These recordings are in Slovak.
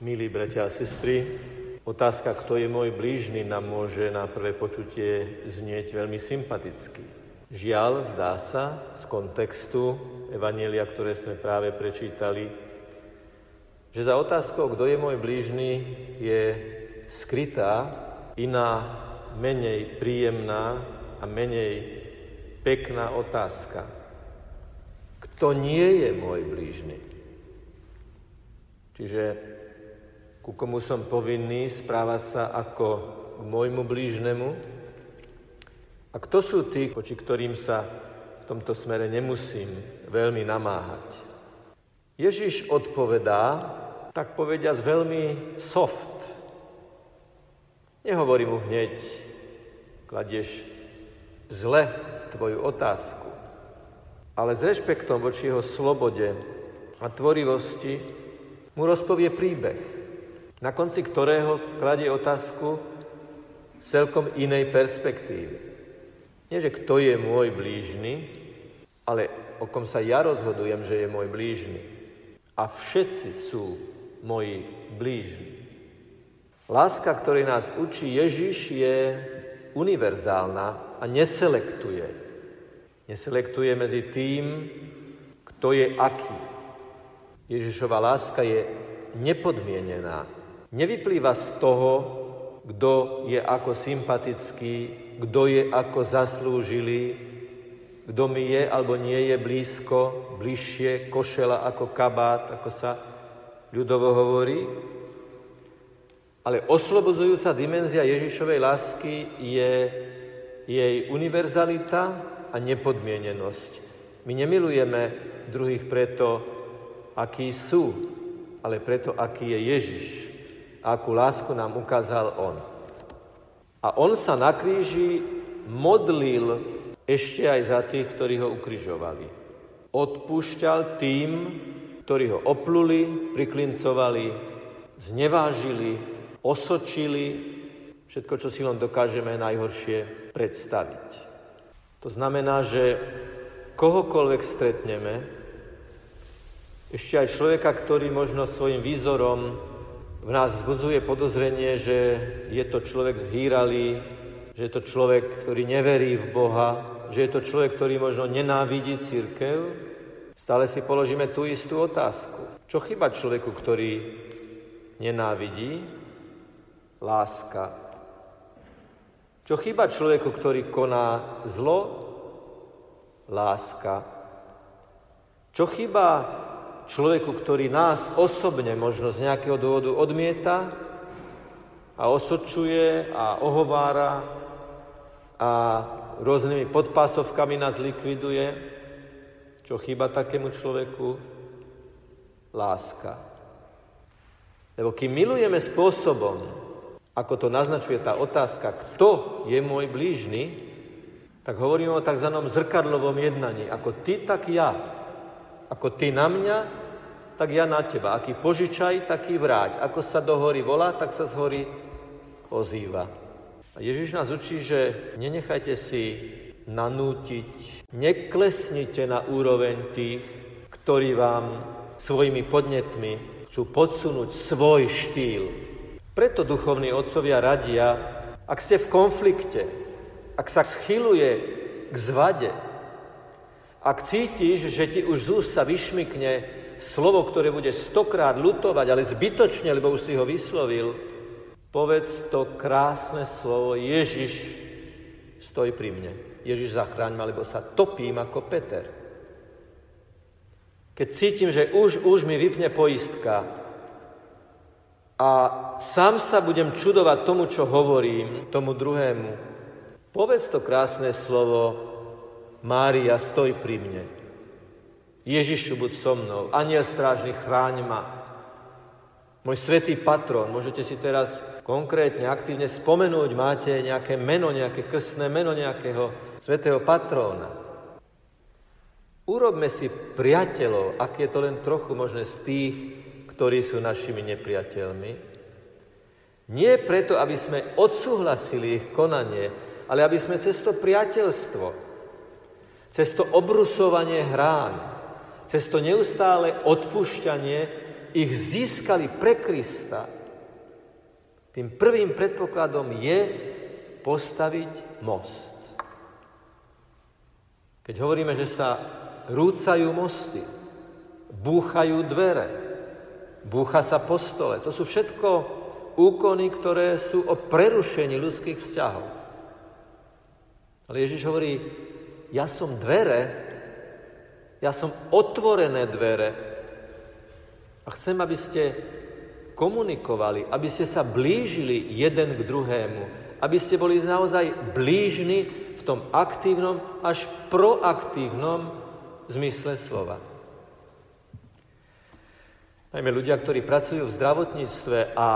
Milí bratia a sestry, otázka, kto je môj blížny, nám môže na prvé počutie znieť veľmi sympaticky. Žiaľ, zdá sa, z kontextu Evanielia, ktoré sme práve prečítali, že za otázkou, kto je môj blížny, je skrytá iná, menej príjemná a menej pekná otázka. Kto nie je môj blížny? Čiže ku komu som povinný správať sa ako k môjmu blížnemu a kto sú tí, poči ktorým sa v tomto smere nemusím veľmi namáhať. Ježiš odpovedá, tak povediať, veľmi soft. Nehovorí mu hneď, kladieš zle tvoju otázku, ale s rešpektom voči jeho slobode a tvorivosti mu rozpovie príbeh na konci ktorého kladie otázku z celkom inej perspektívy. Nie, že kto je môj blížny, ale o kom sa ja rozhodujem, že je môj blížny. A všetci sú moji blížni. Láska, ktorej nás učí Ježiš, je univerzálna a neselektuje. Neselektuje medzi tým, kto je aký. Ježišova láska je nepodmienená, Nevyplýva z toho, kto je ako sympatický, kto je ako zaslúžilý, kto mi je alebo nie je blízko, bližšie, košela ako kabát, ako sa ľudovo hovorí. Ale oslobodzujúca dimenzia Ježišovej lásky je jej univerzalita a nepodmienenosť. My nemilujeme druhých preto, akí sú, ale preto, aký je Ježiš akú lásku nám ukázal On. A On sa na kríži modlil ešte aj za tých, ktorí ho ukrižovali. Odpúšťal tým, ktorí ho opluli, priklincovali, znevážili, osočili, všetko, čo si len dokážeme najhoršie predstaviť. To znamená, že kohokoľvek stretneme, ešte aj človeka, ktorý možno svojim výzorom v nás vzbudzuje podozrenie, že je to človek zhýralý, že je to človek, ktorý neverí v Boha, že je to človek, ktorý možno nenávidí církev, stále si položíme tú istú otázku. Čo chyba človeku, ktorý nenávidí? Láska. Čo chyba človeku, ktorý koná zlo? Láska. Čo chyba človeku, ktorý nás osobne možno z nejakého dôvodu odmieta a osočuje a ohovára a rôznymi podpásovkami nás likviduje, čo chýba takému človeku? Láska. Lebo kým milujeme spôsobom, ako to naznačuje tá otázka, kto je môj blížny, tak hovoríme o tzv. zrkadlovom jednaní. Ako ty, tak ja. Ako ty na mňa, tak ja na teba. Aký požičaj, taký vráť. Ako sa do hory volá, tak sa z hory ozýva. A Ježiš nás učí, že nenechajte si nanútiť, neklesnite na úroveň tých, ktorí vám svojimi podnetmi chcú podsunúť svoj štýl. Preto duchovní otcovia radia, ak ste v konflikte, ak sa schyluje k zvade, ak cítiš, že ti už z úst sa vyšmykne slovo, ktoré bude stokrát lutovať, ale zbytočne, lebo už si ho vyslovil, povedz to krásne slovo Ježiš, stoj pri mne. Ježiš zachráň ma, lebo sa topím ako Peter. Keď cítim, že už, už mi vypne poistka a sám sa budem čudovať tomu, čo hovorím, tomu druhému, povedz to krásne slovo Mária, stoj pri mne. Ježišu, buď so mnou. Aniel strážny, chráň ma. Môj svetý patron, môžete si teraz konkrétne, aktívne spomenúť, máte nejaké meno, nejaké krstné meno nejakého svetého patróna. Urobme si priateľov, ak je to len trochu možné z tých, ktorí sú našimi nepriateľmi. Nie preto, aby sme odsúhlasili ich konanie, ale aby sme cez to priateľstvo cez to obrusovanie hrán, cez to neustále odpúšťanie ich získali pre Krista, tým prvým predpokladom je postaviť most. Keď hovoríme, že sa rúcajú mosty, búchajú dvere, búcha sa po stole, to sú všetko úkony, ktoré sú o prerušení ľudských vzťahov. Ale Ježiš hovorí, ja som dvere, ja som otvorené dvere. A chcem, aby ste komunikovali, aby ste sa blížili jeden k druhému, aby ste boli naozaj blížni v tom aktívnom až proaktívnom zmysle slova. Najmä ľudia, ktorí pracujú v zdravotníctve a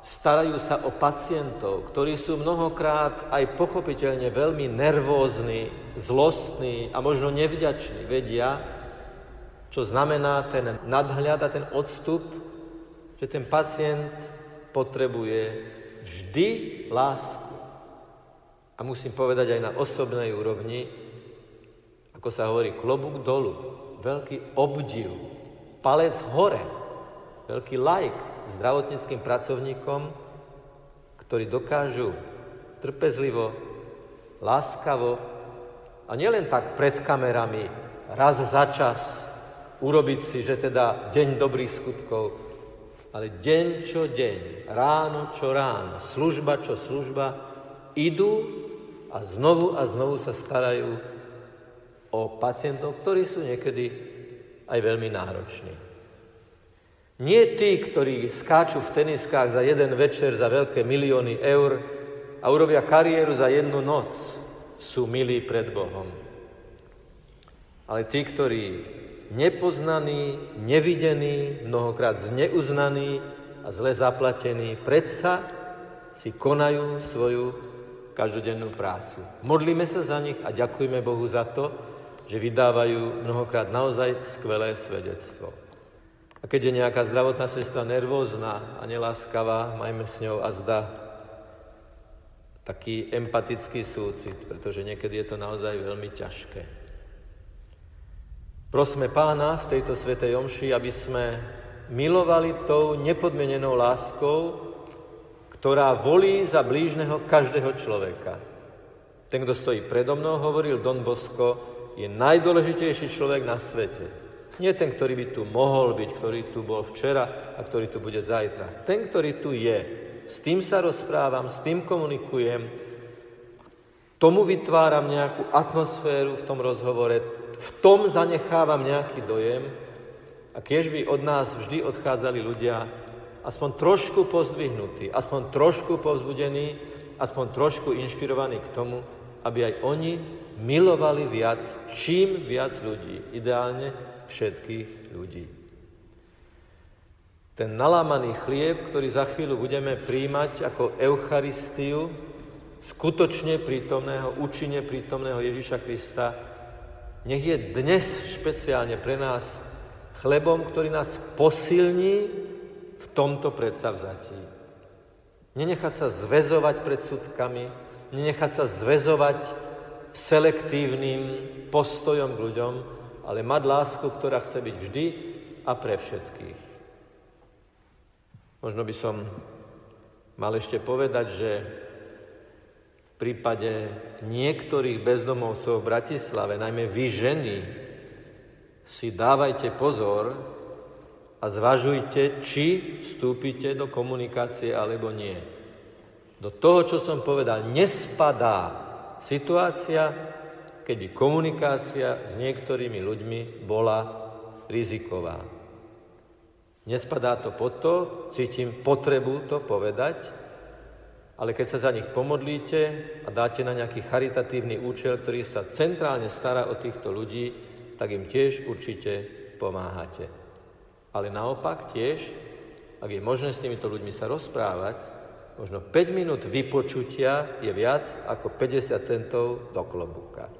starajú sa o pacientov, ktorí sú mnohokrát aj pochopiteľne veľmi nervózni, zlostní a možno nevďační, vedia, čo znamená ten nadhľad a ten odstup že ten pacient potrebuje vždy lásku. A musím povedať aj na osobnej úrovni, ako sa hovorí, klobúk dolu, veľký obdiv, palec hore, veľký like zdravotníckým pracovníkom, ktorí dokážu trpezlivo, láskavo a nielen tak pred kamerami, raz za čas urobiť si, že teda deň dobrých skutkov, ale deň čo deň, ráno čo ráno, služba čo služba, idú a znovu a znovu sa starajú o pacientov, ktorí sú niekedy aj veľmi nároční. Nie tí, ktorí skáču v teniskách za jeden večer za veľké milióny eur a urobia kariéru za jednu noc, sú milí pred Bohom. Ale tí, ktorí nepoznaný, nevidený, mnohokrát zneuznaný a zle zaplatený, predsa si konajú svoju každodennú prácu. Modlíme sa za nich a ďakujeme Bohu za to, že vydávajú mnohokrát naozaj skvelé svedectvo. A keď je nejaká zdravotná sestra nervózna a neláskavá, majme s ňou a zda taký empatický súcit, pretože niekedy je to naozaj veľmi ťažké. Prosme pána v tejto svetej omši, aby sme milovali tou nepodmenenou láskou, ktorá volí za blížneho každého človeka. Ten, kto stojí predo mnou, hovoril Don Bosco, je najdôležitejší človek na svete. Nie ten, ktorý by tu mohol byť, ktorý tu bol včera a ktorý tu bude zajtra. Ten, ktorý tu je. S tým sa rozprávam, s tým komunikujem, tomu vytváram nejakú atmosféru v tom rozhovore, v tom zanechávam nejaký dojem a keď by od nás vždy odchádzali ľudia aspoň trošku pozdvihnutí, aspoň trošku povzbudení, aspoň trošku inšpirovaní k tomu, aby aj oni milovali viac, čím viac ľudí, ideálne všetkých ľudí. Ten nalámaný chlieb, ktorý za chvíľu budeme príjmať ako Eucharistiu, skutočne prítomného, účinne prítomného Ježíša Krista, nech je dnes špeciálne pre nás chlebom, ktorý nás posilní v tomto predsavzatí. Nenechať sa zväzovať pred súdkami, nenechať sa zväzovať selektívnym postojom k ľuďom, ale mať lásku, ktorá chce byť vždy a pre všetkých. Možno by som mal ešte povedať, že prípade niektorých bezdomovcov v Bratislave, najmä vy ženy, si dávajte pozor a zvažujte, či vstúpite do komunikácie alebo nie. Do toho, čo som povedal, nespadá situácia, kedy komunikácia s niektorými ľuďmi bola riziková. Nespadá to pod to, cítim potrebu to povedať, ale keď sa za nich pomodlíte a dáte na nejaký charitatívny účel, ktorý sa centrálne stará o týchto ľudí, tak im tiež určite pomáhate. Ale naopak tiež, ak je možné s týmito ľuďmi sa rozprávať, možno 5 minút vypočutia je viac ako 50 centov do klobúka.